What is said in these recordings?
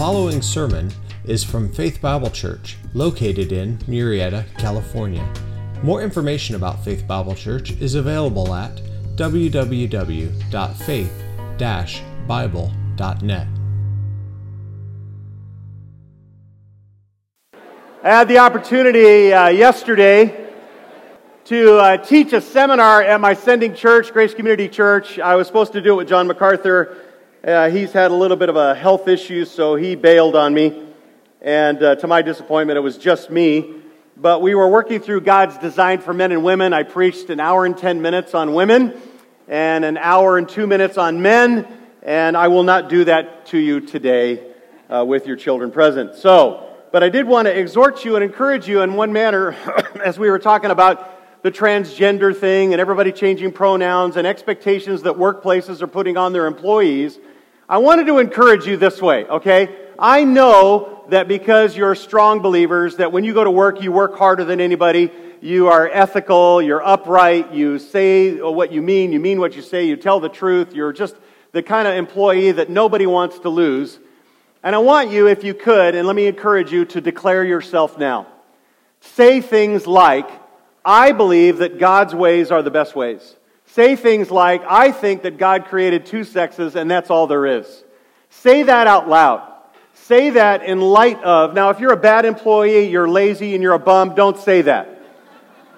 following sermon is from Faith Bible Church, located in Murrieta, California. More information about Faith Bible Church is available at www.faith-bible.net. I had the opportunity uh, yesterday to uh, teach a seminar at my sending church, Grace Community Church. I was supposed to do it with John MacArthur. Uh, he's had a little bit of a health issue, so he bailed on me. And uh, to my disappointment, it was just me. But we were working through God's design for men and women. I preached an hour and 10 minutes on women and an hour and two minutes on men. And I will not do that to you today uh, with your children present. So, but I did want to exhort you and encourage you in one manner as we were talking about the transgender thing and everybody changing pronouns and expectations that workplaces are putting on their employees. I wanted to encourage you this way, okay? I know that because you're strong believers, that when you go to work, you work harder than anybody. You are ethical, you're upright, you say what you mean, you mean what you say, you tell the truth, you're just the kind of employee that nobody wants to lose. And I want you, if you could, and let me encourage you to declare yourself now. Say things like, I believe that God's ways are the best ways. Say things like, I think that God created two sexes and that's all there is. Say that out loud. Say that in light of, now, if you're a bad employee, you're lazy, and you're a bum, don't say that.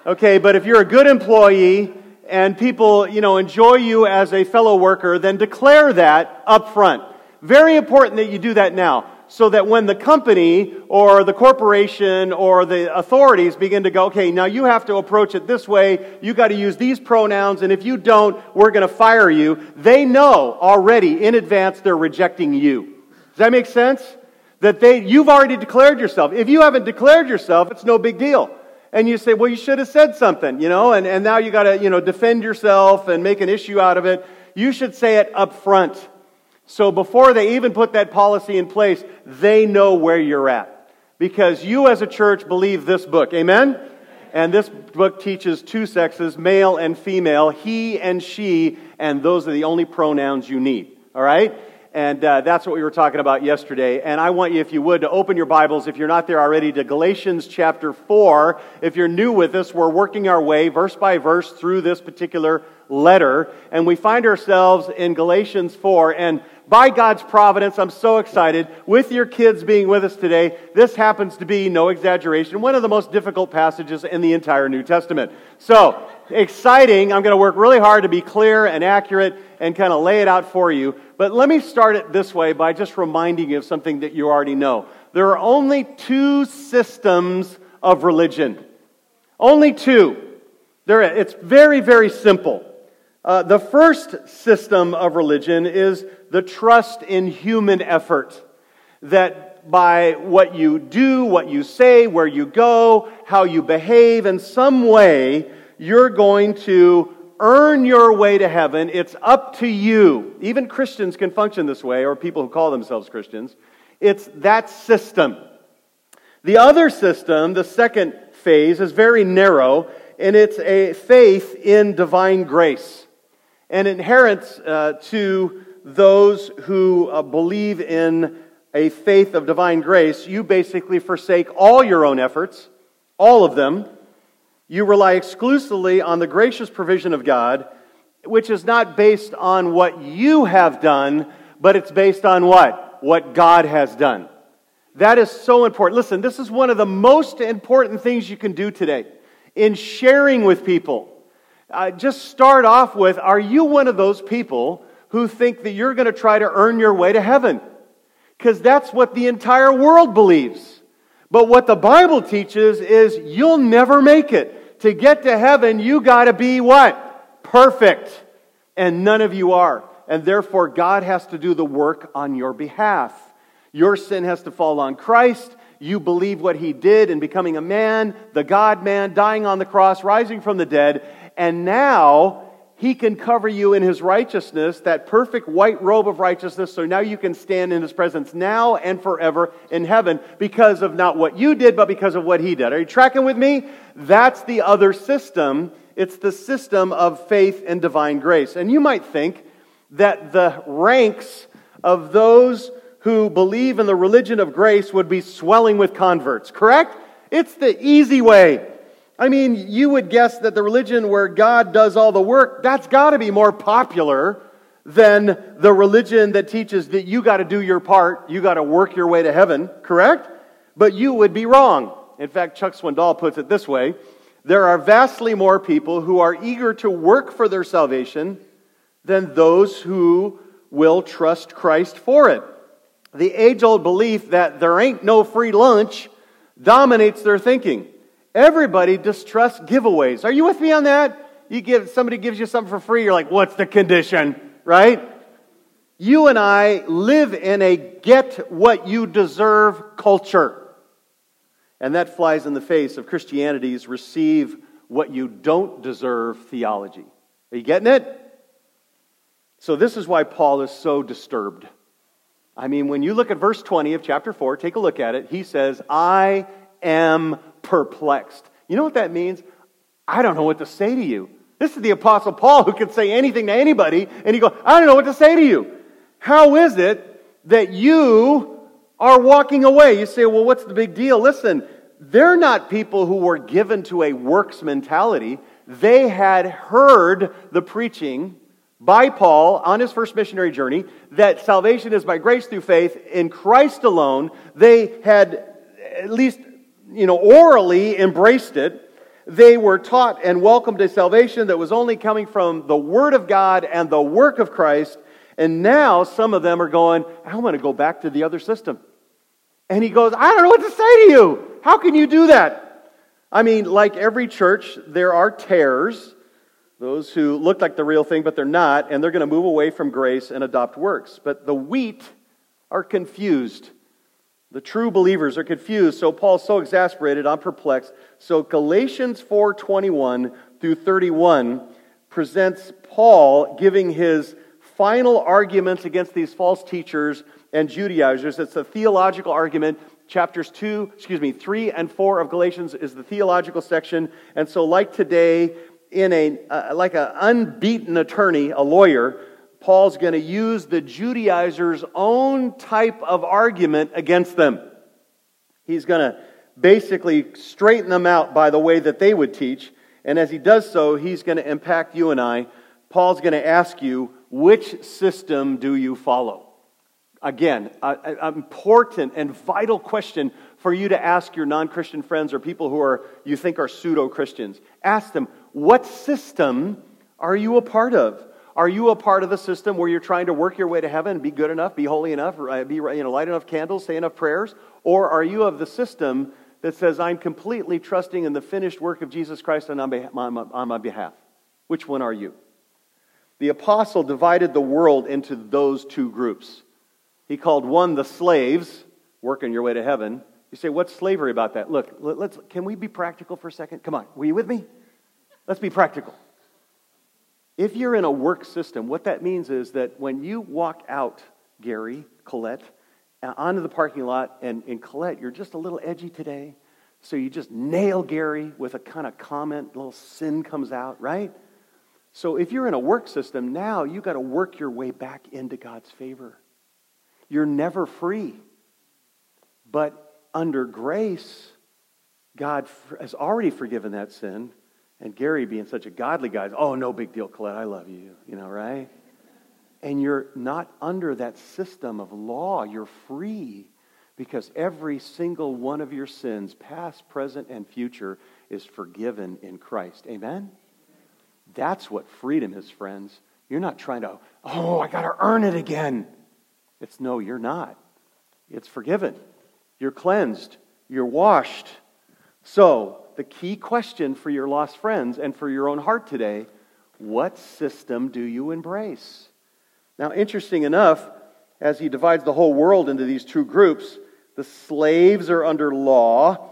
Okay, but if you're a good employee and people, you know, enjoy you as a fellow worker, then declare that up front. Very important that you do that now so that when the company or the corporation or the authorities begin to go, okay, now you have to approach it this way, you got to use these pronouns, and if you don't, we're going to fire you, they know already in advance they're rejecting you. Does that make sense? That they, you've already declared yourself. If you haven't declared yourself, it's no big deal. And you say, well, you should have said something, you know, and, and now you got to, you know, defend yourself and make an issue out of it. You should say it up front. So before they even put that policy in place, they know where you're at. Because you as a church believe this book. Amen? And this book teaches two sexes, male and female, he and she, and those are the only pronouns you need. All right? And uh, that's what we were talking about yesterday. And I want you, if you would, to open your Bibles, if you're not there already, to Galatians chapter 4. If you're new with us, we're working our way verse by verse through this particular letter. And we find ourselves in Galatians 4. And by God's providence, I'm so excited. With your kids being with us today, this happens to be, no exaggeration, one of the most difficult passages in the entire New Testament. So, exciting. I'm going to work really hard to be clear and accurate and kind of lay it out for you. But let me start it this way by just reminding you of something that you already know. There are only two systems of religion. Only two. It's very, very simple. Uh, the first system of religion is the trust in human effort. That by what you do, what you say, where you go, how you behave, in some way, you're going to earn your way to heaven. It's up to you. Even Christians can function this way, or people who call themselves Christians. It's that system. The other system, the second phase, is very narrow, and it's a faith in divine grace and inherent uh, to those who uh, believe in a faith of divine grace, you basically forsake all your own efforts, all of them. You rely exclusively on the gracious provision of God, which is not based on what you have done, but it's based on what? What God has done. That is so important. Listen, this is one of the most important things you can do today in sharing with people. Uh, just start off with Are you one of those people who think that you're going to try to earn your way to heaven. Because that's what the entire world believes. But what the Bible teaches is you'll never make it. To get to heaven, you got to be what? Perfect. And none of you are. And therefore, God has to do the work on your behalf. Your sin has to fall on Christ. You believe what he did in becoming a man, the God man, dying on the cross, rising from the dead. And now he can cover you in His righteousness, that perfect white robe of righteousness, so now you can stand in His presence now and forever in heaven because of not what you did, but because of what He did. Are you tracking with me? That's the other system. It's the system of faith and divine grace. And you might think that the ranks of those who believe in the religion of grace would be swelling with converts, correct? It's the easy way. I mean, you would guess that the religion where God does all the work, that's got to be more popular than the religion that teaches that you got to do your part, you got to work your way to heaven, correct? But you would be wrong. In fact, Chuck Swindoll puts it this way there are vastly more people who are eager to work for their salvation than those who will trust Christ for it. The age old belief that there ain't no free lunch dominates their thinking. Everybody distrusts giveaways. Are you with me on that? You give somebody gives you something for free, you're like, "What's the condition?" Right? You and I live in a get what you deserve culture. And that flies in the face of Christianity's receive what you don't deserve theology. Are you getting it? So, this is why Paul is so disturbed. I mean, when you look at verse 20 of chapter 4, take a look at it. He says, I am perplexed. You know what that means? I don't know what to say to you. This is the Apostle Paul who can say anything to anybody, and he goes, I don't know what to say to you. How is it that you are walking away? You say, well, what's the big deal? Listen, they're not people who were given to a works mentality. They had heard the preaching by Paul on his first missionary journey that salvation is by grace through faith in Christ alone. They had at least, you know, orally embraced it. They were taught and welcomed a salvation that was only coming from the Word of God and the work of Christ. And now some of them are going, I want to go back to the other system. And he goes, I don't know what to say to you. How can you do that? I mean, like every church, there are tares those who look like the real thing, but they're not, and they're going to move away from grace and adopt works. But the wheat are confused. The true believers are confused. So Paul's so exasperated, I'm perplexed. So Galatians 4:21 through 31 presents Paul giving his final arguments against these false teachers and Judaizers. It's a theological argument. Chapters 2, excuse me, 3 and 4 of Galatians is the theological section. And so like today, in a, uh, like an unbeaten attorney, a lawyer, Paul's going to use the Judaizers' own type of argument against them. He's going to basically straighten them out by the way that they would teach. And as he does so, he's going to impact you and I. Paul's going to ask you, which system do you follow? Again, an important and vital question for you to ask your non Christian friends or people who are, you think are pseudo Christians. Ask them, what system are you a part of? Are you a part of the system where you're trying to work your way to heaven, be good enough, be holy enough, uh, be you know, light enough candles, say enough prayers? Or are you of the system that says, I'm completely trusting in the finished work of Jesus Christ on my behalf? Which one are you? The apostle divided the world into those two groups. He called one the slaves, working your way to heaven. You say, what's slavery about that? Look, let's, can we be practical for a second? Come on, were you with me? Let's be practical. If you're in a work system, what that means is that when you walk out, Gary, Colette, uh, onto the parking lot, and, and Colette, you're just a little edgy today, so you just nail Gary with a kind of comment, a little sin comes out, right? So if you're in a work system, now you've got to work your way back into God's favor. You're never free. But under grace, God has already forgiven that sin. And Gary, being such a godly guy, oh, no big deal, Colette, I love you, you know, right? And you're not under that system of law. You're free because every single one of your sins, past, present, and future, is forgiven in Christ. Amen? That's what freedom is, friends. You're not trying to, oh, I got to earn it again. It's no, you're not. It's forgiven. You're cleansed. You're washed. So, the key question for your lost friends and for your own heart today what system do you embrace? Now, interesting enough, as he divides the whole world into these two groups, the slaves are under law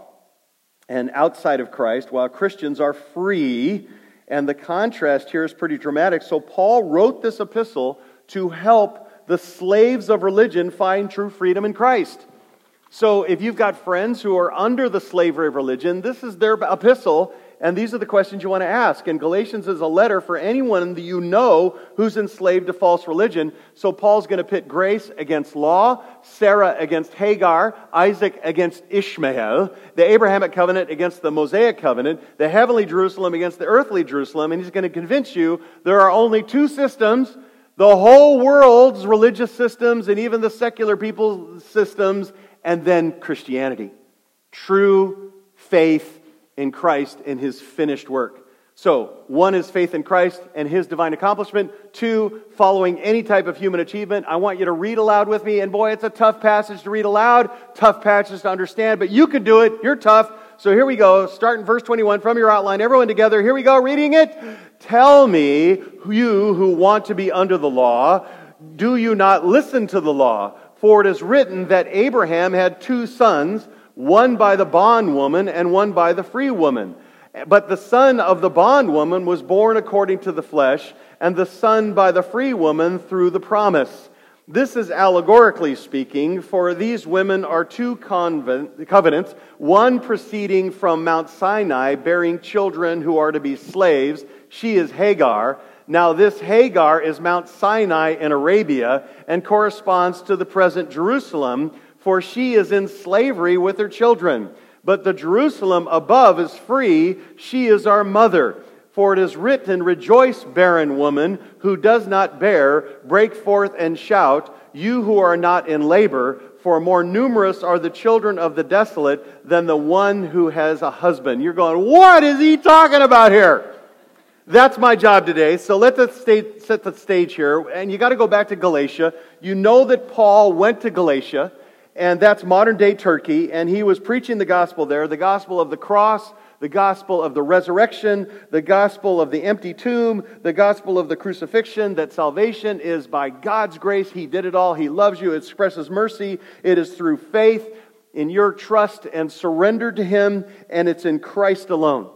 and outside of Christ, while Christians are free. And the contrast here is pretty dramatic. So, Paul wrote this epistle to help the slaves of religion find true freedom in Christ. So if you've got friends who are under the slavery of religion, this is their epistle, And these are the questions you want to ask. And Galatians is a letter for anyone that you know who's enslaved to false religion. So Paul's going to pit grace against law, Sarah against Hagar, Isaac against Ishmael, the Abrahamic covenant against the Mosaic covenant, the heavenly Jerusalem against the earthly Jerusalem. And he's going to convince you there are only two systems. The whole world's religious systems and even the secular people's systems, and then Christianity. True faith in Christ and his finished work. So, one is faith in Christ and his divine accomplishment. Two, following any type of human achievement. I want you to read aloud with me. And boy, it's a tough passage to read aloud, tough passage to understand, but you can do it. You're tough. So here we go. Start in verse 21 from your outline. Everyone together. Here we go. Reading it. Tell me, you who want to be under the law, do you not listen to the law? For it is written that Abraham had two sons one by the bondwoman and one by the free woman. But the son of the bondwoman was born according to the flesh, and the son by the free woman through the promise. This is allegorically speaking, for these women are two covenants, one proceeding from Mount Sinai, bearing children who are to be slaves. She is Hagar. Now, this Hagar is Mount Sinai in Arabia and corresponds to the present Jerusalem, for she is in slavery with her children. But the Jerusalem above is free, she is our mother. For it is written, Rejoice, barren woman, who does not bear, break forth and shout, you who are not in labor, for more numerous are the children of the desolate than the one who has a husband. You're going, What is he talking about here? That's my job today. So let us set the stage here. And you got to go back to Galatia. You know that Paul went to Galatia and that's modern day Turkey, and he was preaching the gospel there the gospel of the cross, the gospel of the resurrection, the gospel of the empty tomb, the gospel of the crucifixion, that salvation is by God's grace. He did it all. He loves you, it expresses mercy. It is through faith in your trust and surrender to Him, and it's in Christ alone.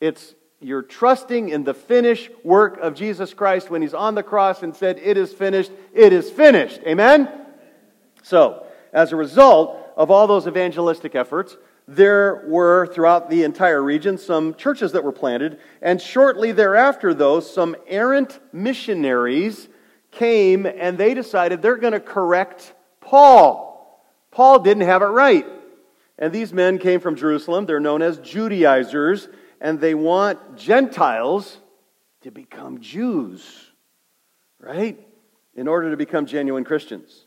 It's you're trusting in the finished work of Jesus Christ when He's on the cross and said, It is finished, it is finished. Amen? So, as a result of all those evangelistic efforts, there were throughout the entire region some churches that were planted, and shortly thereafter, though, some errant missionaries came and they decided they're going to correct Paul. Paul didn't have it right. And these men came from Jerusalem. They're known as Judaizers, and they want Gentiles to become Jews, right? In order to become genuine Christians.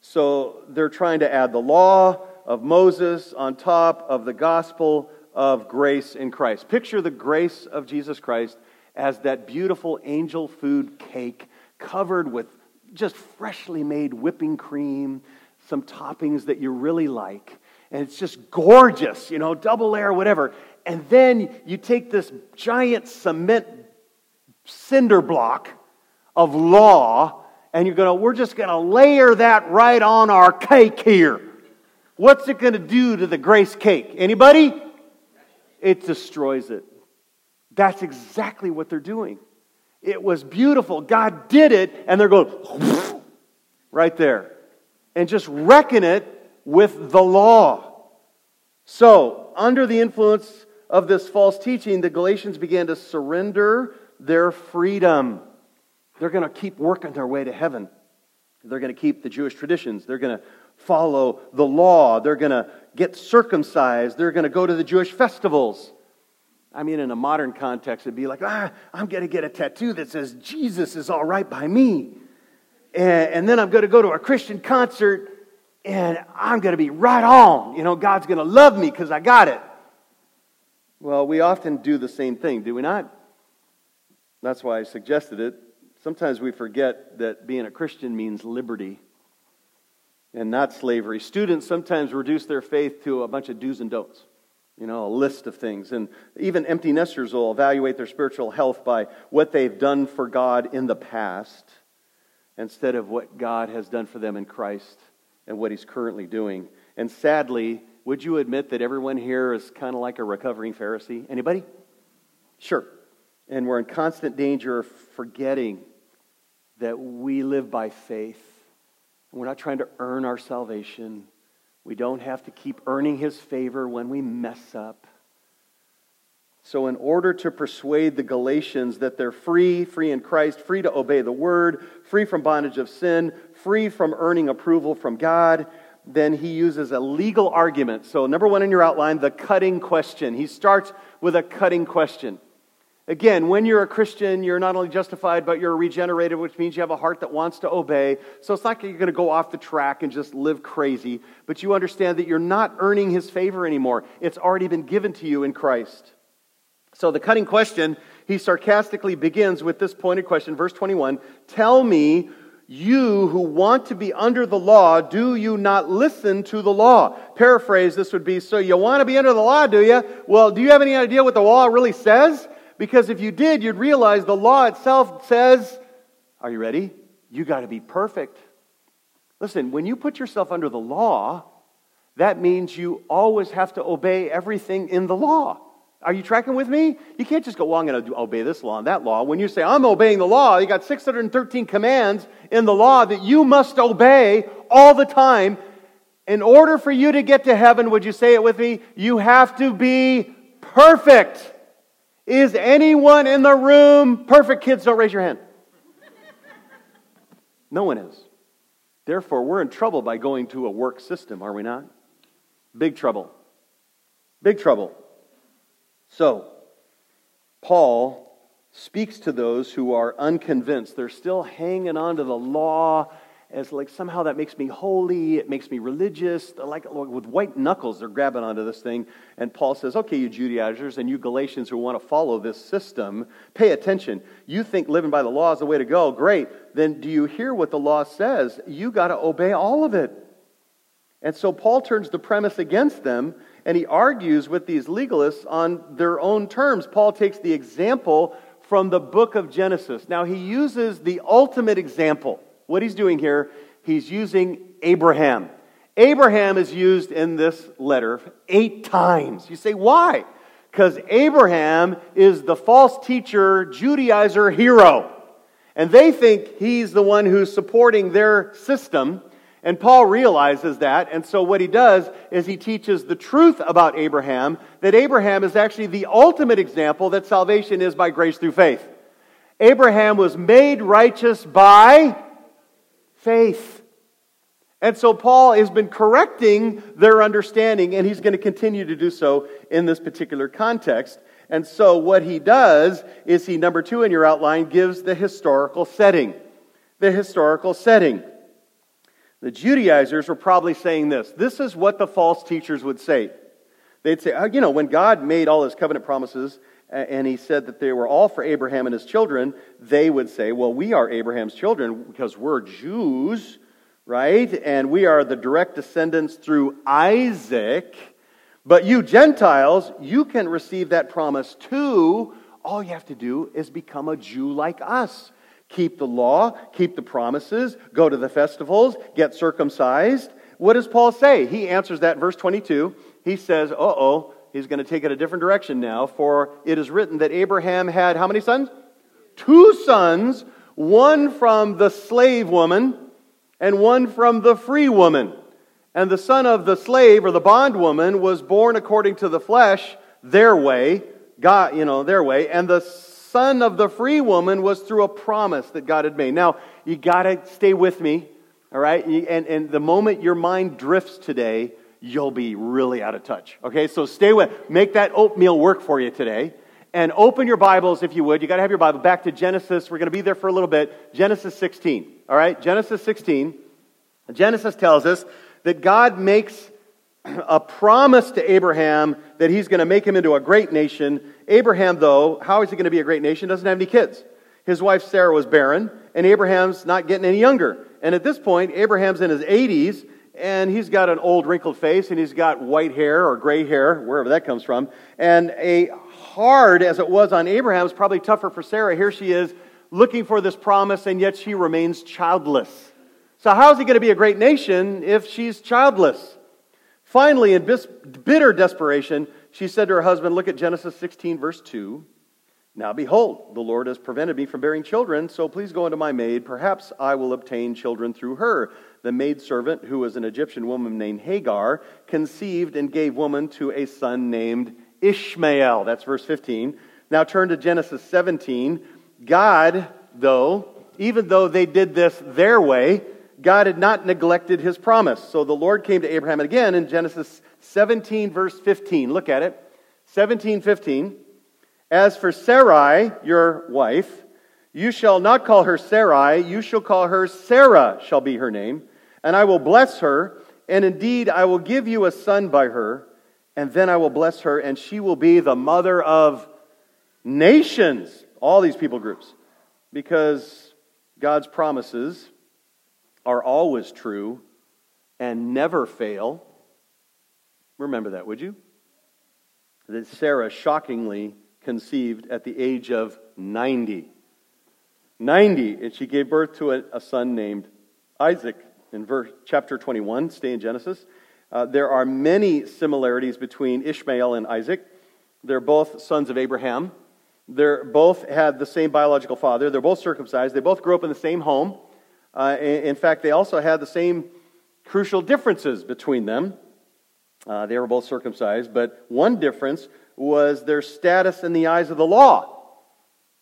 So they're trying to add the law of Moses on top of the gospel of grace in Christ. Picture the grace of Jesus Christ as that beautiful angel food cake covered with just freshly made whipping cream, some toppings that you really like. And it's just gorgeous, you know, double layer, whatever. And then you take this giant cement cinder block of law and you're going to, we're just going to layer that right on our cake here. What's it going to do to the grace cake? Anybody? It destroys it. That's exactly what they're doing. It was beautiful. God did it, and they're going right there. And just reckon it with the law. So, under the influence of this false teaching, the Galatians began to surrender their freedom. They're going to keep working their way to heaven. They're going to keep the Jewish traditions. They're going to follow the law. They're going to get circumcised. They're going to go to the Jewish festivals. I mean, in a modern context, it'd be like, ah, I'm going to get a tattoo that says Jesus is all right by me. And, and then I'm going to go to a Christian concert and I'm going to be right on. You know, God's going to love me because I got it. Well, we often do the same thing, do we not? That's why I suggested it. Sometimes we forget that being a Christian means liberty and not slavery. Students sometimes reduce their faith to a bunch of do's and don'ts, you know, a list of things. And even empty nesters will evaluate their spiritual health by what they've done for God in the past instead of what God has done for them in Christ and what He's currently doing. And sadly, would you admit that everyone here is kind of like a recovering Pharisee? Anybody? Sure. And we're in constant danger of forgetting that we live by faith. We're not trying to earn our salvation. We don't have to keep earning his favor when we mess up. So, in order to persuade the Galatians that they're free, free in Christ, free to obey the word, free from bondage of sin, free from earning approval from God, then he uses a legal argument. So, number one in your outline, the cutting question. He starts with a cutting question. Again, when you're a Christian, you're not only justified, but you're regenerated, which means you have a heart that wants to obey. So it's not like you're going to go off the track and just live crazy, but you understand that you're not earning his favor anymore. It's already been given to you in Christ. So the cutting question, he sarcastically begins with this pointed question, verse 21 Tell me, you who want to be under the law, do you not listen to the law? Paraphrase, this would be So you want to be under the law, do you? Well, do you have any idea what the law really says? Because if you did, you'd realize the law itself says, Are you ready? You got to be perfect. Listen, when you put yourself under the law, that means you always have to obey everything in the law. Are you tracking with me? You can't just go, well, I'm going to obey this law and that law. When you say, I'm obeying the law, you got 613 commands in the law that you must obey all the time. In order for you to get to heaven, would you say it with me? You have to be perfect. Is anyone in the room perfect? Kids, don't raise your hand. No one is. Therefore, we're in trouble by going to a work system, are we not? Big trouble. Big trouble. So, Paul speaks to those who are unconvinced. They're still hanging on to the law as like somehow that makes me holy, it makes me religious. Like with white knuckles, they're grabbing onto this thing. And Paul says, okay, you Judaizers and you Galatians who want to follow this system, pay attention. You think living by the law is the way to go. Great. Then do you hear what the law says? You got to obey all of it. And so Paul turns the premise against them and he argues with these legalists on their own terms. Paul takes the example from the book of Genesis. Now, he uses the ultimate example. What he's doing here, he's using Abraham. Abraham is used in this letter eight times. You say, why? Because Abraham is the false teacher, Judaizer hero. And they think he's the one who's supporting their system. And Paul realizes that, and so what he does is he teaches the truth about Abraham, that Abraham is actually the ultimate example that salvation is by grace through faith. Abraham was made righteous by faith. And so Paul has been correcting their understanding, and he's going to continue to do so in this particular context. And so what he does is he, number two in your outline, gives the historical setting. The historical setting. The Judaizers were probably saying this. This is what the false teachers would say. They'd say, oh, you know, when God made all his covenant promises and he said that they were all for Abraham and his children, they would say, well, we are Abraham's children because we're Jews, right? And we are the direct descendants through Isaac. But you Gentiles, you can receive that promise too. All you have to do is become a Jew like us keep the law, keep the promises, go to the festivals, get circumcised. What does Paul say? He answers that verse 22. He says, uh oh, he's going to take it a different direction now. For it is written that Abraham had how many sons? Two sons, one from the slave woman and one from the free woman. And the son of the slave or the bondwoman was born according to the flesh, their way, God, you know, their way, and the son of the free woman was through a promise that God had made. Now, you got to stay with me, all right? And, and the moment your mind drifts today, you'll be really out of touch. Okay, so stay with, make that oatmeal work for you today. And open your Bibles if you would. You got to have your Bible back to Genesis. We're going to be there for a little bit. Genesis 16. All right, Genesis 16. Genesis tells us that God makes a promise to Abraham that he's going to make him into a great nation. Abraham, though, how is he going to be a great nation? Doesn't have any kids. His wife Sarah was barren, and Abraham's not getting any younger. And at this point, Abraham's in his 80s, and he's got an old wrinkled face, and he's got white hair or gray hair, wherever that comes from. And a hard as it was on Abraham, it's probably tougher for Sarah. Here she is looking for this promise, and yet she remains childless. So, how is he going to be a great nation if she's childless? Finally, in bitter desperation, she said to her husband, Look at Genesis 16, verse 2. Now behold, the Lord has prevented me from bearing children, so please go unto my maid. Perhaps I will obtain children through her. The maidservant, who was an Egyptian woman named Hagar, conceived and gave woman to a son named Ishmael. That's verse 15. Now turn to Genesis 17. God, though, even though they did this their way, God had not neglected his promise. So the Lord came to Abraham again in Genesis 17, verse 15. Look at it. 17, 15. As for Sarai, your wife, you shall not call her Sarai, you shall call her Sarah, shall be her name. And I will bless her, and indeed I will give you a son by her, and then I will bless her, and she will be the mother of nations. All these people groups. Because God's promises are always true and never fail. Remember that, would you? That Sarah shockingly conceived at the age of 90. 90, and she gave birth to a, a son named Isaac in verse, chapter 21. Stay in Genesis. Uh, there are many similarities between Ishmael and Isaac. They're both sons of Abraham. They're both had the same biological father. They're both circumcised. They both grew up in the same home. Uh, in fact, they also had the same crucial differences between them. Uh, they were both circumcised, but one difference was their status in the eyes of the law.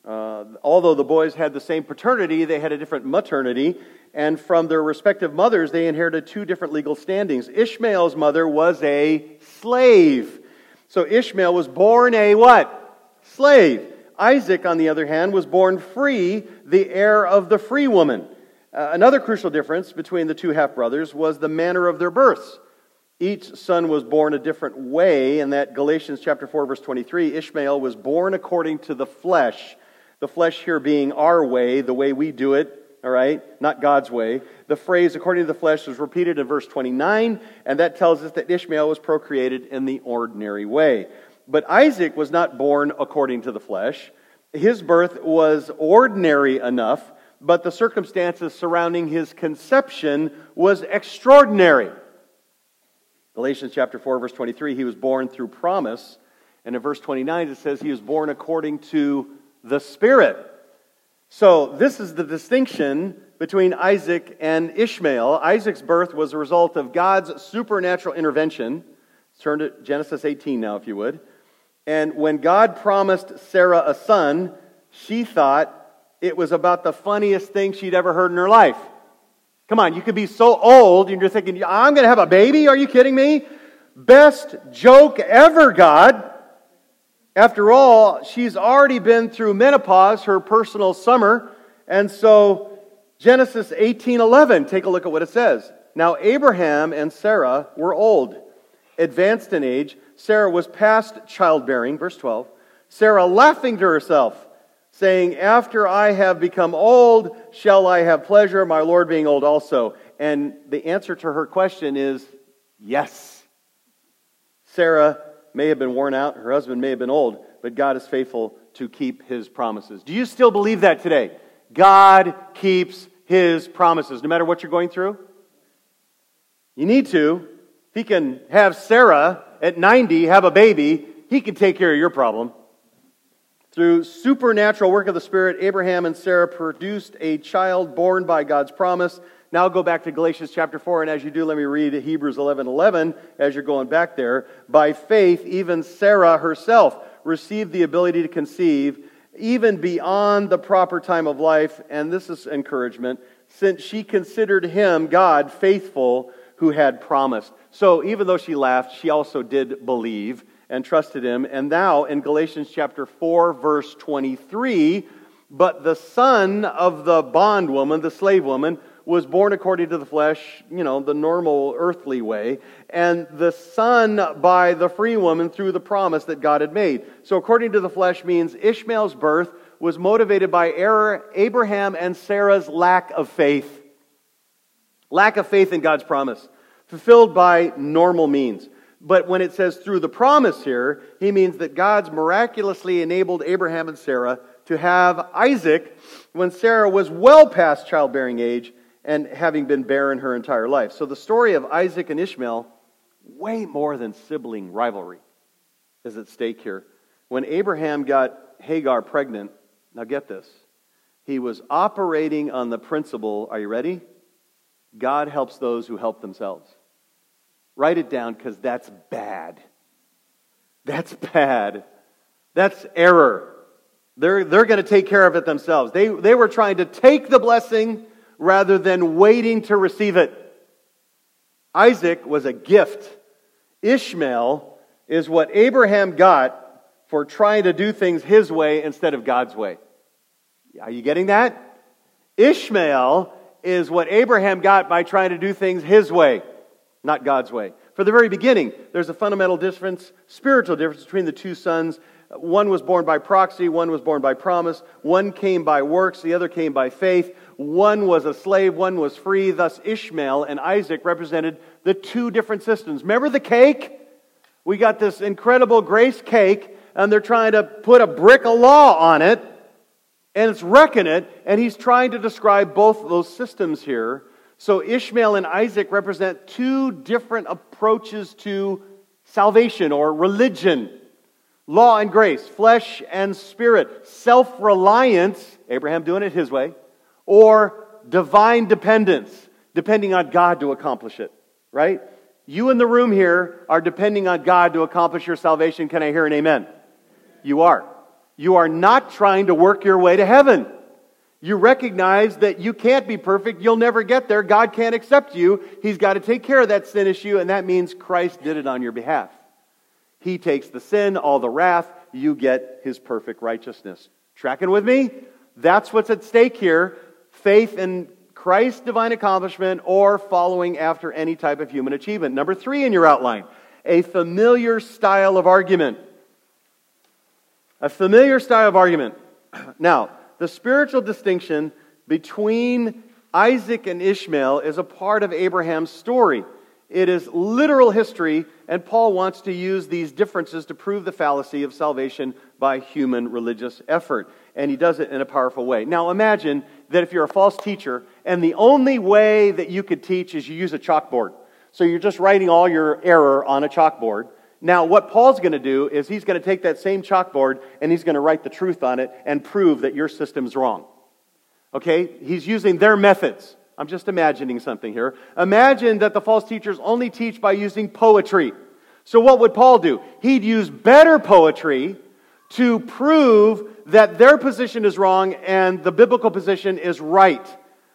Uh, although the boys had the same paternity, they had a different maternity, and from their respective mothers, they inherited two different legal standings. Ishmael's mother was a slave. So Ishmael was born a what? Slave. Isaac, on the other hand, was born free, the heir of the free woman. Uh, another crucial difference between the two half brothers was the manner of their births. Each son was born a different way, and that Galatians chapter 4, verse 23, Ishmael was born according to the flesh. The flesh here being our way, the way we do it, all right, not God's way. The phrase according to the flesh was repeated in verse 29, and that tells us that Ishmael was procreated in the ordinary way. But Isaac was not born according to the flesh. His birth was ordinary enough but the circumstances surrounding his conception was extraordinary. Galatians chapter 4 verse 23 he was born through promise and in verse 29 it says he was born according to the spirit. So this is the distinction between Isaac and Ishmael. Isaac's birth was a result of God's supernatural intervention. Turn to Genesis 18 now if you would. And when God promised Sarah a son, she thought it was about the funniest thing she'd ever heard in her life. Come on, you could be so old and you're thinking, I'm going to have a baby? Are you kidding me? Best joke ever, God. After all, she's already been through menopause, her personal summer, and so Genesis 18:11, take a look at what it says. Now Abraham and Sarah were old, advanced in age. Sarah was past childbearing, verse 12. Sarah laughing to herself saying, After I have become old, shall I have pleasure, my Lord being old also? And the answer to her question is yes. Sarah may have been worn out, her husband may have been old, but God is faithful to keep his promises. Do you still believe that today? God keeps his promises, no matter what you're going through? You need to. He can have Sarah at 90 have a baby, he can take care of your problem. Through supernatural work of the Spirit, Abraham and Sarah produced a child born by God's promise. Now go back to Galatians chapter 4, and as you do, let me read Hebrews 11 11 as you're going back there. By faith, even Sarah herself received the ability to conceive, even beyond the proper time of life, and this is encouragement, since she considered him, God, faithful who had promised. So even though she laughed, she also did believe and trusted him. And now in Galatians chapter 4, verse 23, but the son of the bondwoman, the slave woman, was born according to the flesh, you know, the normal earthly way, and the son by the free woman through the promise that God had made. So according to the flesh means Ishmael's birth was motivated by error, Abraham and Sarah's lack of faith. Lack of faith in God's promise, fulfilled by normal means. But when it says through the promise here, he means that God's miraculously enabled Abraham and Sarah to have Isaac when Sarah was well past childbearing age and having been barren her entire life. So the story of Isaac and Ishmael, way more than sibling rivalry, is at stake here. When Abraham got Hagar pregnant, now get this, he was operating on the principle, are you ready? God helps those who help themselves. Write it down because that's bad. That's bad. That's error. They're, they're going to take care of it themselves. They, they were trying to take the blessing rather than waiting to receive it. Isaac was a gift. Ishmael is what Abraham got for trying to do things his way instead of God's way. Are you getting that? Ishmael is what Abraham got by trying to do things his way, not God's way. For the very beginning, there's a fundamental difference, spiritual difference between the two sons. One was born by proxy, one was born by promise. One came by works, the other came by faith. One was a slave, one was free. Thus, Ishmael and Isaac represented the two different systems. Remember the cake? We got this incredible grace cake, and they're trying to put a brick of law on it, and it's wrecking it, and he's trying to describe both those systems here. So Ishmael and Isaac represent two different approaches to salvation or religion law and grace, flesh and spirit, self reliance, Abraham doing it his way, or divine dependence, depending on God to accomplish it, right? You in the room here are depending on God to accomplish your salvation. Can I hear an amen? You are. You are not trying to work your way to heaven. You recognize that you can't be perfect. You'll never get there. God can't accept you. He's got to take care of that sin issue, and that means Christ did it on your behalf. He takes the sin, all the wrath. You get his perfect righteousness. Tracking with me? That's what's at stake here. Faith in Christ's divine accomplishment or following after any type of human achievement. Number three in your outline a familiar style of argument. A familiar style of argument. Now, the spiritual distinction between Isaac and Ishmael is a part of Abraham's story. It is literal history, and Paul wants to use these differences to prove the fallacy of salvation by human religious effort. And he does it in a powerful way. Now, imagine that if you're a false teacher, and the only way that you could teach is you use a chalkboard. So you're just writing all your error on a chalkboard. Now, what Paul's going to do is he's going to take that same chalkboard and he's going to write the truth on it and prove that your system's wrong. Okay? He's using their methods. I'm just imagining something here. Imagine that the false teachers only teach by using poetry. So, what would Paul do? He'd use better poetry to prove that their position is wrong and the biblical position is right.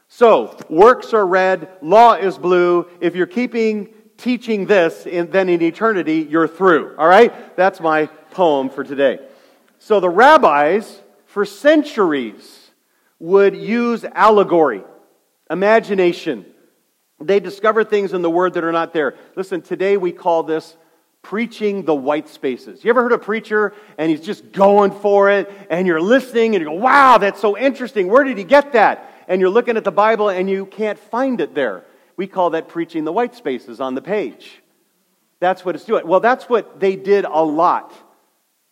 So, works are red, law is blue. If you're keeping teaching this, and then in eternity, you're through. All right? That's my poem for today. So, the rabbis, for centuries, would use allegory imagination. They discover things in the Word that are not there. Listen, today we call this preaching the white spaces. You ever heard a preacher and he's just going for it and you're listening and you go, wow, that's so interesting. Where did he get that? And you're looking at the Bible and you can't find it there. We call that preaching the white spaces on the page. That's what it's doing. Well, that's what they did a lot,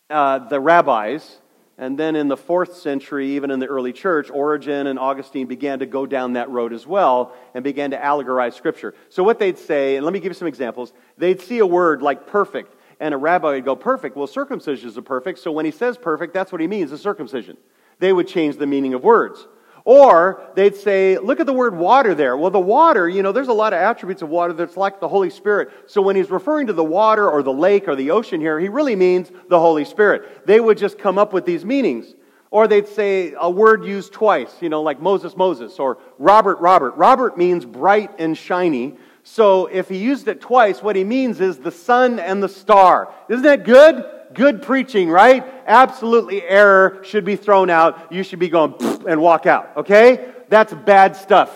uh, the rabbis. And then in the fourth century, even in the early church, Origen and Augustine began to go down that road as well and began to allegorize Scripture. So, what they'd say, and let me give you some examples, they'd see a word like perfect, and a rabbi would go, Perfect. Well, circumcision is a perfect, so when he says perfect, that's what he means, a circumcision. They would change the meaning of words. Or they'd say, look at the word water there. Well, the water, you know, there's a lot of attributes of water that's like the Holy Spirit. So when he's referring to the water or the lake or the ocean here, he really means the Holy Spirit. They would just come up with these meanings. Or they'd say a word used twice, you know, like Moses, Moses, or Robert, Robert. Robert means bright and shiny. So if he used it twice, what he means is the sun and the star. Isn't that good? Good preaching, right? Absolutely error should be thrown out. You should be going and walk out, okay? That's bad stuff.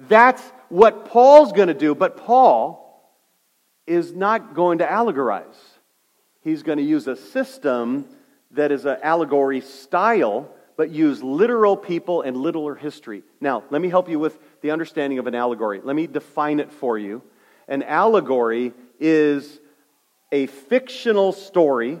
That's what Paul's going to do, but Paul is not going to allegorize. He's going to use a system that is an allegory style, but use literal people and literal history. Now, let me help you with the understanding of an allegory. Let me define it for you. An allegory is a fictional story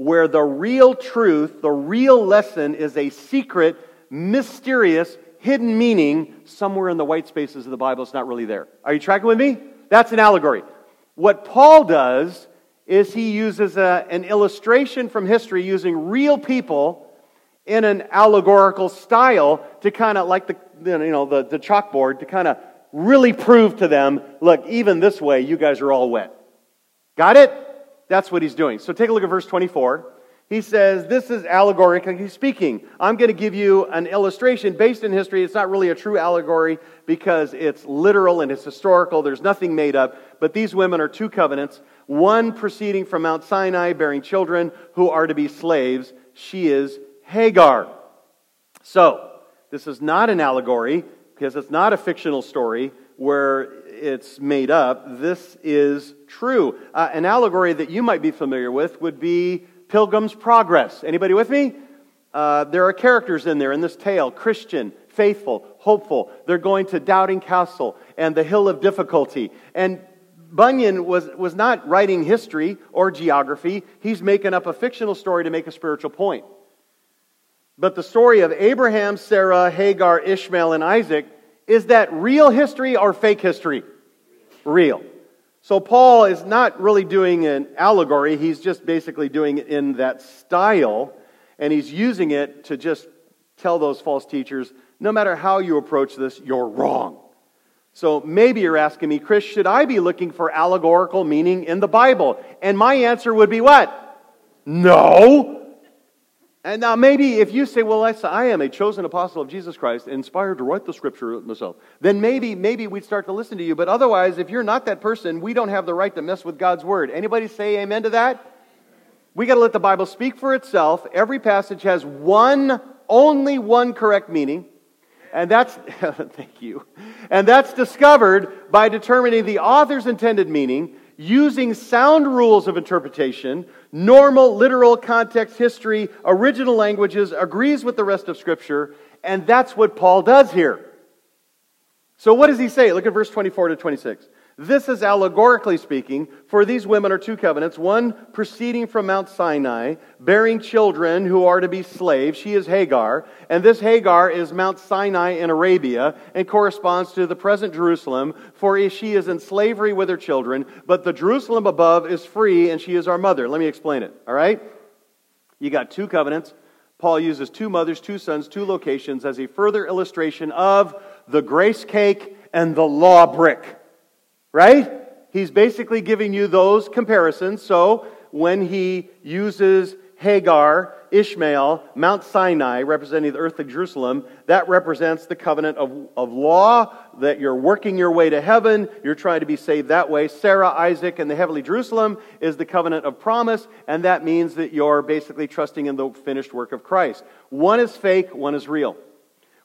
where the real truth, the real lesson, is a secret, mysterious, hidden meaning somewhere in the white spaces of the Bible. It's not really there. Are you tracking with me? That's an allegory. What Paul does is he uses a, an illustration from history using real people in an allegorical style to kind of like the you know the, the chalkboard to kind of really prove to them look even this way you guys are all wet got it That's what he's doing. So take a look at verse 24. He says, This is allegorically speaking. I'm going to give you an illustration based in history. It's not really a true allegory because it's literal and it's historical. There's nothing made up. But these women are two covenants one proceeding from Mount Sinai, bearing children who are to be slaves. She is Hagar. So, this is not an allegory because it's not a fictional story where it's made up. This is true. Uh, an allegory that you might be familiar with would be Pilgrim's Progress. Anybody with me? Uh, there are characters in there in this tale Christian, faithful, hopeful. They're going to Doubting Castle and the Hill of Difficulty. And Bunyan was, was not writing history or geography, he's making up a fictional story to make a spiritual point. But the story of Abraham, Sarah, Hagar, Ishmael, and Isaac is that real history or fake history? Real. So Paul is not really doing an allegory, he's just basically doing it in that style, and he's using it to just tell those false teachers no matter how you approach this, you're wrong. So maybe you're asking me, Chris, should I be looking for allegorical meaning in the Bible? And my answer would be what? No. And now maybe if you say, well, I am a chosen apostle of Jesus Christ, inspired to write the scripture myself, then maybe, maybe we'd start to listen to you. But otherwise, if you're not that person, we don't have the right to mess with God's word. Anybody say amen to that? We got to let the Bible speak for itself. Every passage has one, only one correct meaning. And that's, thank you. And that's discovered by determining the author's intended meaning, using sound rules of interpretation, normal, literal context, history, original languages, agrees with the rest of Scripture, and that's what Paul does here. So, what does he say? Look at verse 24 to 26. This is allegorically speaking, for these women are two covenants, one proceeding from Mount Sinai, bearing children who are to be slaves. She is Hagar, and this Hagar is Mount Sinai in Arabia and corresponds to the present Jerusalem, for she is in slavery with her children, but the Jerusalem above is free, and she is our mother. Let me explain it, all right? You got two covenants. Paul uses two mothers, two sons, two locations as a further illustration of the grace cake and the law brick. Right? He's basically giving you those comparisons. So when he uses Hagar, Ishmael, Mount Sinai, representing the earth of Jerusalem, that represents the covenant of, of law, that you're working your way to heaven, you're trying to be saved that way. Sarah, Isaac, and the heavenly Jerusalem is the covenant of promise, and that means that you're basically trusting in the finished work of Christ. One is fake, one is real.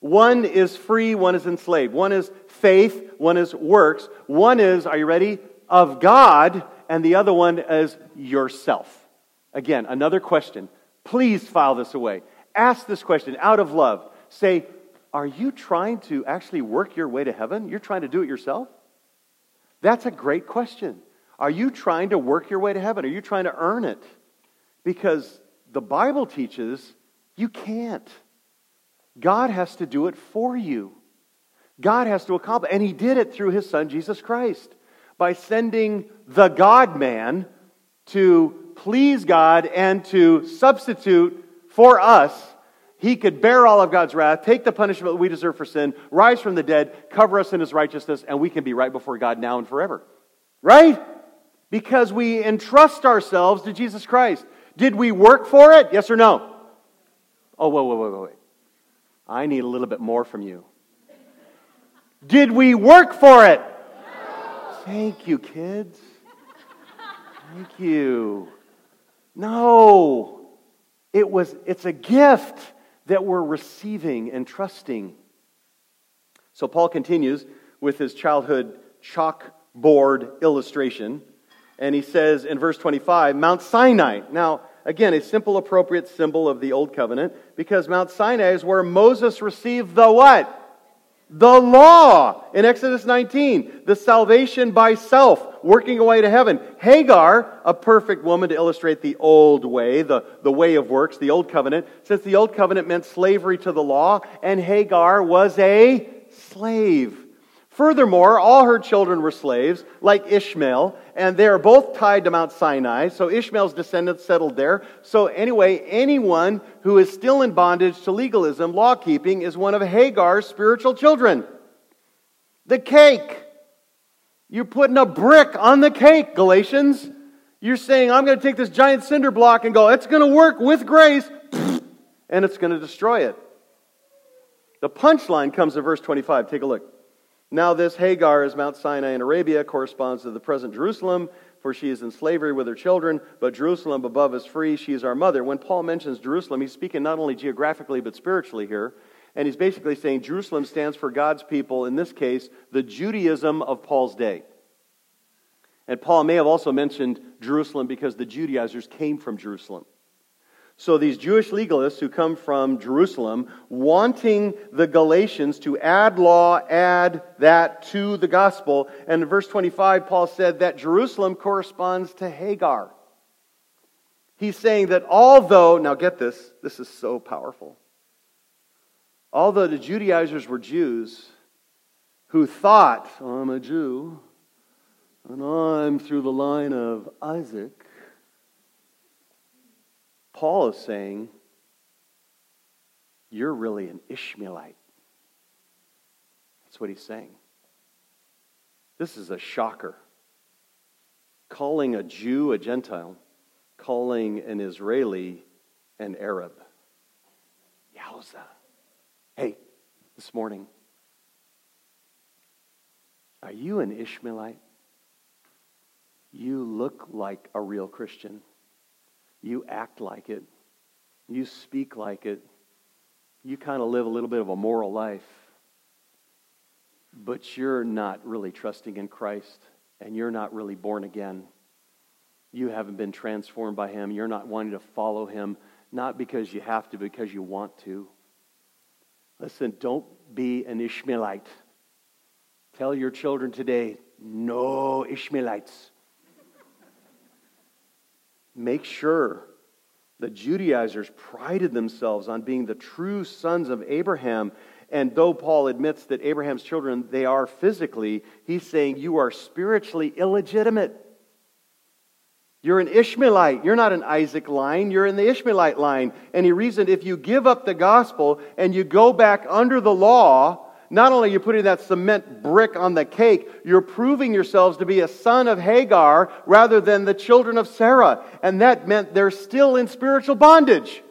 One is free, one is enslaved. One is faith, one is works. One is, are you ready? Of God, and the other one is yourself. Again, another question. Please file this away. Ask this question out of love. Say, are you trying to actually work your way to heaven? You're trying to do it yourself? That's a great question. Are you trying to work your way to heaven? Are you trying to earn it? Because the Bible teaches you can't. God has to do it for you. God has to accomplish, and He did it through His Son, Jesus Christ, by sending the God man to please God and to substitute for us. He could bear all of God's wrath, take the punishment that we deserve for sin, rise from the dead, cover us in His righteousness, and we can be right before God now and forever. Right? Because we entrust ourselves to Jesus Christ. Did we work for it? Yes or no? Oh, whoa, whoa, whoa, whoa, wait. I need a little bit more from you. Did we work for it? Thank you, kids. Thank you. No. It was it's a gift that we're receiving and trusting. So Paul continues with his childhood chalkboard illustration, and he says in verse 25, Mount Sinai. Now, Again, a simple, appropriate symbol of the Old Covenant because Mount Sinai is where Moses received the what? The law in Exodus 19, the salvation by self, working away to heaven. Hagar, a perfect woman to illustrate the old way, the, the way of works, the old covenant, since the old covenant meant slavery to the law, and Hagar was a slave. Furthermore, all her children were slaves, like Ishmael, and they are both tied to Mount Sinai. So Ishmael's descendants settled there. So, anyway, anyone who is still in bondage to legalism, law keeping, is one of Hagar's spiritual children. The cake. You're putting a brick on the cake, Galatians. You're saying, I'm going to take this giant cinder block and go, it's going to work with grace, and it's going to destroy it. The punchline comes in verse 25. Take a look. Now, this Hagar is Mount Sinai in Arabia, corresponds to the present Jerusalem, for she is in slavery with her children, but Jerusalem above is free. She is our mother. When Paul mentions Jerusalem, he's speaking not only geographically, but spiritually here. And he's basically saying Jerusalem stands for God's people, in this case, the Judaism of Paul's day. And Paul may have also mentioned Jerusalem because the Judaizers came from Jerusalem. So these Jewish legalists who come from Jerusalem, wanting the Galatians to add law, add that to the gospel. And in verse 25, Paul said that Jerusalem corresponds to Hagar. He's saying that although, now get this, this is so powerful. Although the Judaizers were Jews who thought, I'm a Jew, and I'm through the line of Isaac, Paul is saying, You're really an Ishmaelite. That's what he's saying. This is a shocker. Calling a Jew a Gentile, calling an Israeli an Arab. Yowza. Hey, this morning, are you an Ishmaelite? You look like a real Christian. You act like it. You speak like it. You kind of live a little bit of a moral life. But you're not really trusting in Christ, and you're not really born again. You haven't been transformed by Him. You're not wanting to follow Him, not because you have to, because you want to. Listen, don't be an Ishmaelite. Tell your children today no Ishmaelites make sure the Judaizers prided themselves on being the true sons of Abraham. And though Paul admits that Abraham's children, they are physically, he's saying you are spiritually illegitimate. You're an Ishmaelite. You're not an Isaac line. You're in the Ishmaelite line. And he reasoned if you give up the gospel and you go back under the law, not only are you putting that cement brick on the cake, you're proving yourselves to be a son of Hagar rather than the children of Sarah. And that meant they're still in spiritual bondage.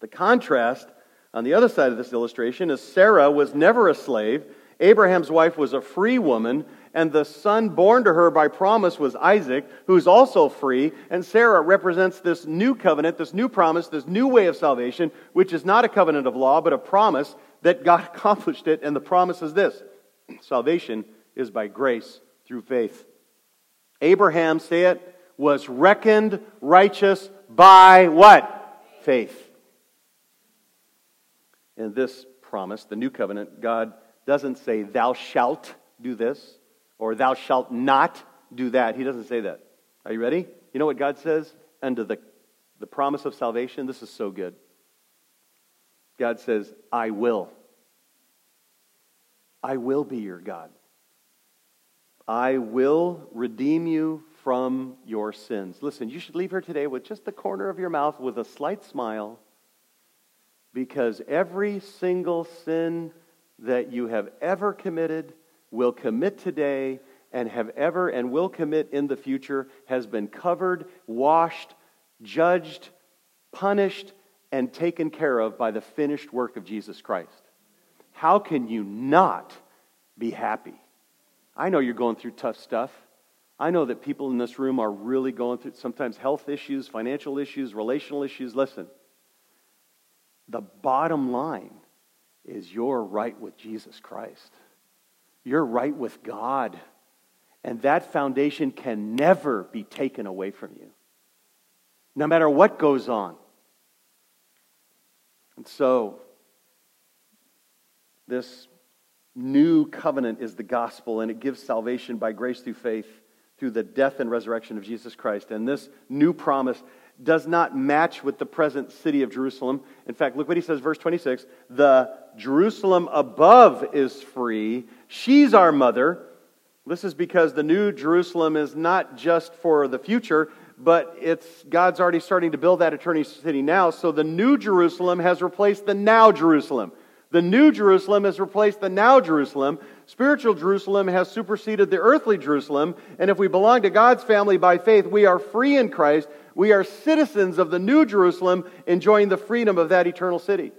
The contrast on the other side of this illustration is Sarah was never a slave. Abraham's wife was a free woman, and the son born to her by promise was Isaac, who's also free. And Sarah represents this new covenant, this new promise, this new way of salvation, which is not a covenant of law, but a promise that God accomplished it, and the promise is this salvation is by grace through faith. Abraham, say it, was reckoned righteous by what? Faith. In this promise, the new covenant, God doesn't say, Thou shalt do this, or Thou shalt not do that. He doesn't say that. Are you ready? You know what God says under the, the promise of salvation? This is so good. God says, I will. I will be your God. I will redeem you from your sins. Listen, you should leave here today with just the corner of your mouth with a slight smile because every single sin that you have ever committed, will commit today, and have ever and will commit in the future has been covered, washed, judged, punished, and taken care of by the finished work of Jesus Christ. How can you not be happy? I know you're going through tough stuff. I know that people in this room are really going through sometimes health issues, financial issues, relational issues. Listen, the bottom line is you're right with Jesus Christ. You're right with God. And that foundation can never be taken away from you, no matter what goes on. And so, this new covenant is the gospel, and it gives salvation by grace through faith through the death and resurrection of Jesus Christ. And this new promise does not match with the present city of Jerusalem. In fact, look what he says, verse 26 The Jerusalem above is free. She's our mother. This is because the new Jerusalem is not just for the future, but it's God's already starting to build that eternity city now. So the new Jerusalem has replaced the now Jerusalem. The New Jerusalem has replaced the now Jerusalem. Spiritual Jerusalem has superseded the earthly Jerusalem. And if we belong to God's family by faith, we are free in Christ. We are citizens of the New Jerusalem, enjoying the freedom of that eternal city.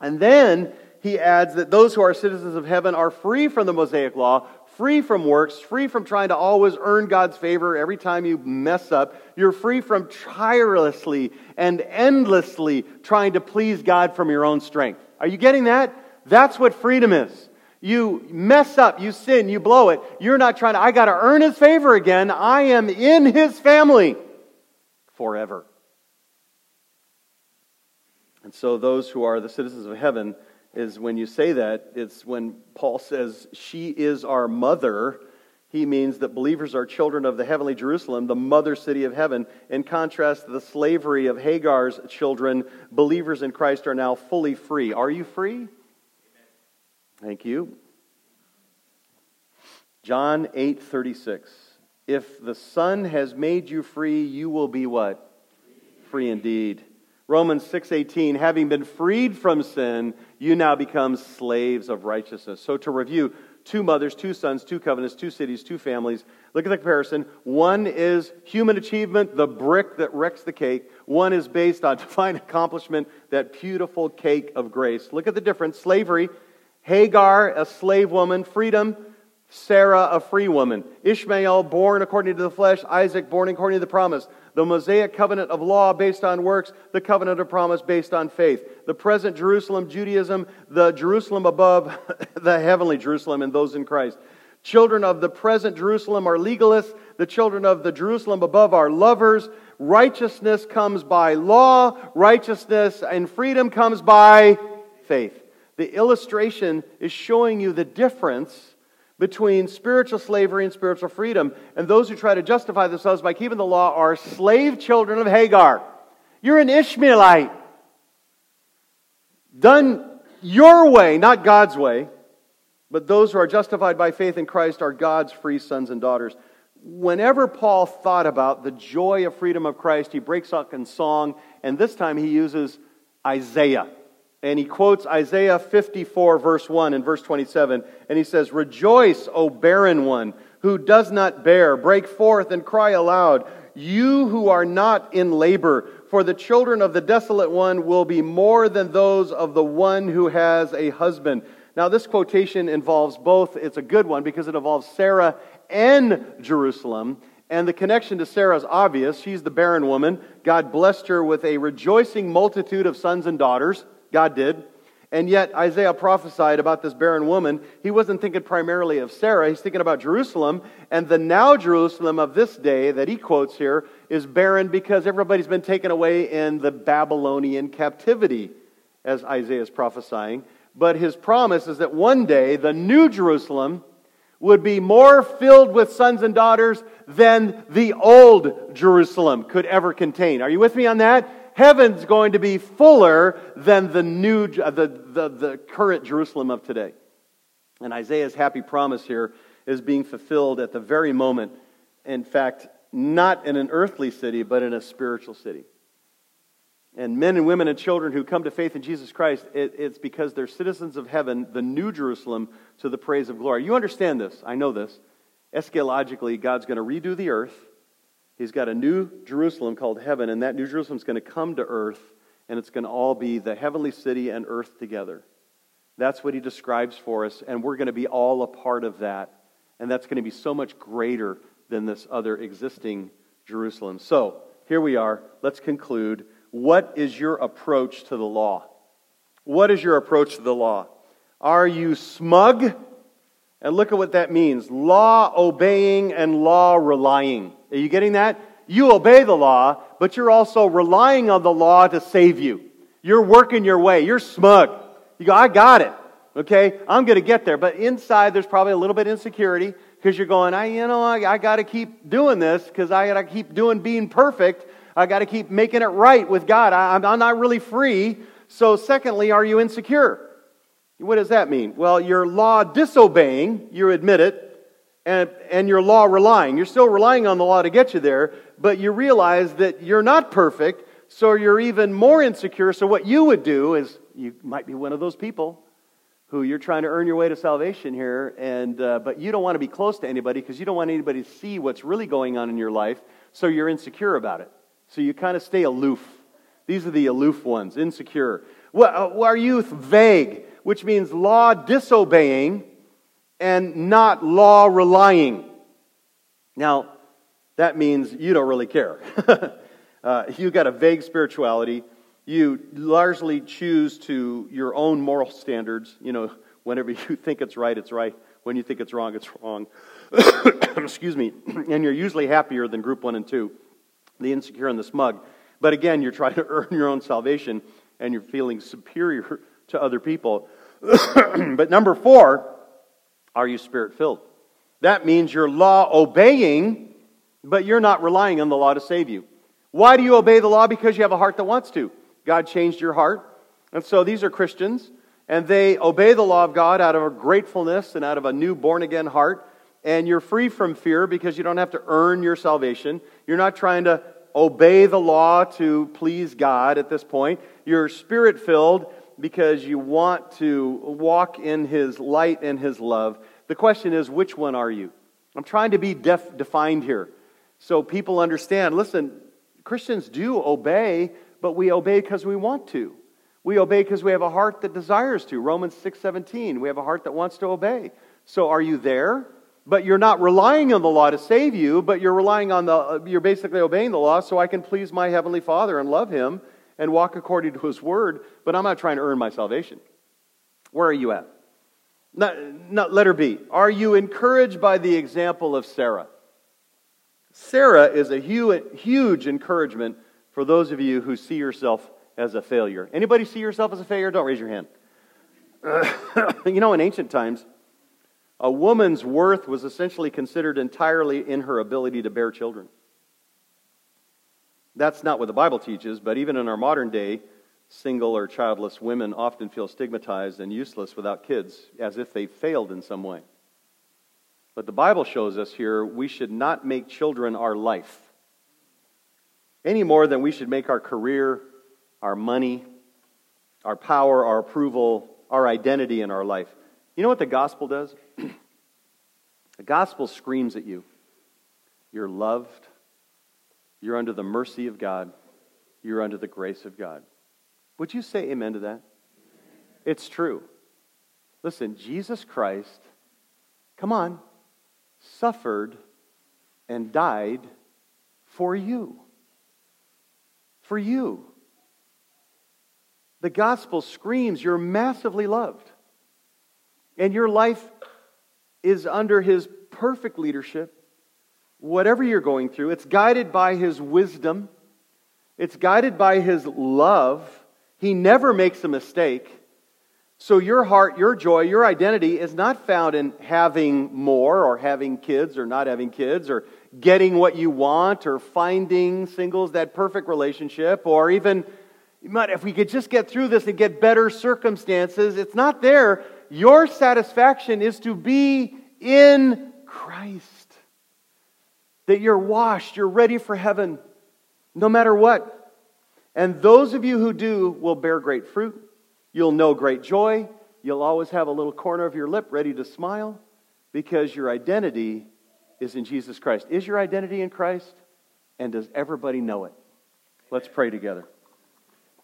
And then he adds that those who are citizens of heaven are free from the Mosaic law, free from works, free from trying to always earn God's favor every time you mess up. You're free from tirelessly and endlessly trying to please God from your own strength. Are you getting that? That's what freedom is. You mess up, you sin, you blow it. You're not trying to, I got to earn his favor again. I am in his family forever. And so, those who are the citizens of heaven, is when you say that, it's when Paul says, She is our mother. He means that believers are children of the heavenly Jerusalem, the mother city of heaven. In contrast to the slavery of Hagar's children, believers in Christ are now fully free. Are you free? Thank you. John 8:36. If the Son has made you free, you will be what? Free indeed. Romans 6:18, having been freed from sin, you now become slaves of righteousness. So to review, two mothers, two sons, two covenants, two cities, two families. Look at the comparison. One is human achievement, the brick that wrecks the cake. One is based on divine accomplishment, that beautiful cake of grace. Look at the difference. Slavery, Hagar, a slave woman, freedom, Sarah, a free woman. Ishmael, born according to the flesh. Isaac, born according to the promise the Mosaic covenant of law based on works, the covenant of promise based on faith. The present Jerusalem, Judaism, the Jerusalem above, the heavenly Jerusalem, and those in Christ. Children of the present Jerusalem are legalists. The children of the Jerusalem above are lovers. Righteousness comes by law. Righteousness and freedom comes by faith. The illustration is showing you the difference between spiritual slavery and spiritual freedom. And those who try to justify themselves by keeping the law are slave children of Hagar. You're an Ishmaelite. Done your way, not God's way. But those who are justified by faith in Christ are God's free sons and daughters. Whenever Paul thought about the joy of freedom of Christ, he breaks out in song, and this time he uses Isaiah. And he quotes Isaiah 54, verse 1 and verse 27. And he says, Rejoice, O barren one who does not bear. Break forth and cry aloud, you who are not in labor. For the children of the desolate one will be more than those of the one who has a husband. Now, this quotation involves both. It's a good one because it involves Sarah and Jerusalem. And the connection to Sarah is obvious. She's the barren woman. God blessed her with a rejoicing multitude of sons and daughters. God did. And yet, Isaiah prophesied about this barren woman. He wasn't thinking primarily of Sarah, he's thinking about Jerusalem. And the now Jerusalem of this day that he quotes here is barren because everybody's been taken away in the Babylonian captivity, as Isaiah is prophesying. But his promise is that one day the new Jerusalem would be more filled with sons and daughters than the old Jerusalem could ever contain. Are you with me on that? Heaven's going to be fuller than the new, uh, the, the, the current Jerusalem of today. And Isaiah's happy promise here is being fulfilled at the very moment. In fact, not in an earthly city, but in a spiritual city. And men and women and children who come to faith in Jesus Christ, it, it's because they're citizens of heaven, the new Jerusalem, to the praise of glory. You understand this. I know this. Eschatologically, God's going to redo the earth He's got a new Jerusalem called heaven, and that new Jerusalem is going to come to earth, and it's going to all be the heavenly city and earth together. That's what he describes for us, and we're going to be all a part of that. And that's going to be so much greater than this other existing Jerusalem. So, here we are. Let's conclude. What is your approach to the law? What is your approach to the law? Are you smug? And look at what that means law obeying and law relying. Are you getting that? You obey the law, but you're also relying on the law to save you. You're working your way. You're smug. You go, I got it. Okay, I'm going to get there. But inside, there's probably a little bit insecurity because you're going, I, you know, I, I got to keep doing this because I got to keep doing being perfect. I got to keep making it right with God. I, I'm, I'm not really free. So, secondly, are you insecure? What does that mean? Well, you're law disobeying, you admit it, and, and you're law relying. You're still relying on the law to get you there, but you realize that you're not perfect, so you're even more insecure. So, what you would do is, you might be one of those people who you're trying to earn your way to salvation here, and, uh, but you don't want to be close to anybody because you don't want anybody to see what's really going on in your life, so you're insecure about it. So you kind of stay aloof. These are the aloof ones, insecure. Well, uh, our youth, vague, which means law disobeying and not law relying. Now, that means you don't really care. uh, you got a vague spirituality. You largely choose to your own moral standards. You know, whenever you think it's right, it's right. When you think it's wrong, it's wrong. Excuse me. And you're usually happier than group one and two, the insecure and the smug. But again, you're trying to earn your own salvation and you're feeling superior to other people. but number four, are you spirit filled? That means you're law obeying, but you're not relying on the law to save you. Why do you obey the law? Because you have a heart that wants to. God changed your heart. And so these are Christians, and they obey the law of God out of a gratefulness and out of a new born again heart. And you're free from fear because you don't have to earn your salvation. You're not trying to obey the law to please God at this point. You're spirit filled because you want to walk in His light and His love. The question is, which one are you? I'm trying to be def- defined here so people understand. Listen, Christians do obey, but we obey because we want to. We obey because we have a heart that desires to. Romans 6:17, we have a heart that wants to obey. So are you there? But you're not relying on the law to save you, but you're relying on the you're basically obeying the law so I can please my heavenly Father and love him and walk according to his word, but I'm not trying to earn my salvation. Where are you at? Not, not, letter B. Are you encouraged by the example of Sarah? Sarah is a huge, huge encouragement for those of you who see yourself as a failure. Anybody see yourself as a failure? Don't raise your hand. you know, in ancient times, a woman's worth was essentially considered entirely in her ability to bear children. That's not what the Bible teaches, but even in our modern day, single or childless women often feel stigmatized and useless without kids, as if they failed in some way. But the Bible shows us here we should not make children our life any more than we should make our career, our money, our power, our approval, our identity in our life. You know what the gospel does? the gospel screams at you you're loved, you're under the mercy of God, you're under the grace of God. Would you say amen to that? It's true. Listen, Jesus Christ, come on, suffered and died for you. For you. The gospel screams you're massively loved. And your life is under his perfect leadership. Whatever you're going through, it's guided by his wisdom, it's guided by his love. He never makes a mistake. So, your heart, your joy, your identity is not found in having more or having kids or not having kids or getting what you want or finding singles that perfect relationship or even if we could just get through this and get better circumstances. It's not there. Your satisfaction is to be in Christ. That you're washed, you're ready for heaven, no matter what. And those of you who do will bear great fruit. You'll know great joy. You'll always have a little corner of your lip ready to smile because your identity is in Jesus Christ. Is your identity in Christ? And does everybody know it? Let's pray together.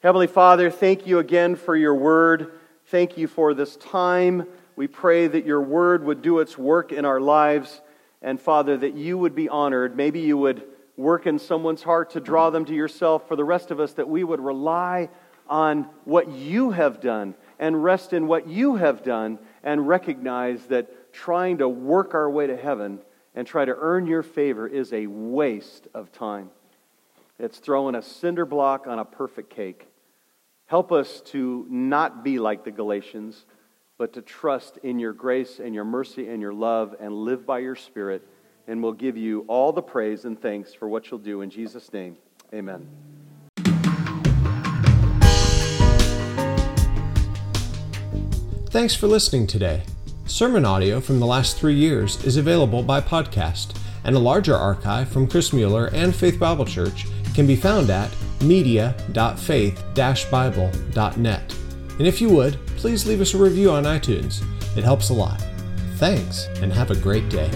Heavenly Father, thank you again for your word. Thank you for this time. We pray that your word would do its work in our lives. And Father, that you would be honored. Maybe you would work in someone's heart to draw them to yourself. For the rest of us, that we would rely on what you have done and rest in what you have done and recognize that trying to work our way to heaven and try to earn your favor is a waste of time. It's throwing a cinder block on a perfect cake. Help us to not be like the Galatians, but to trust in your grace and your mercy and your love and live by your Spirit. And we'll give you all the praise and thanks for what you'll do. In Jesus' name, amen. Thanks for listening today. Sermon audio from the last three years is available by podcast, and a larger archive from Chris Mueller and Faith Bible Church can be found at media.faith-bible.net. And if you would, please leave us a review on iTunes. It helps a lot. Thanks, and have a great day.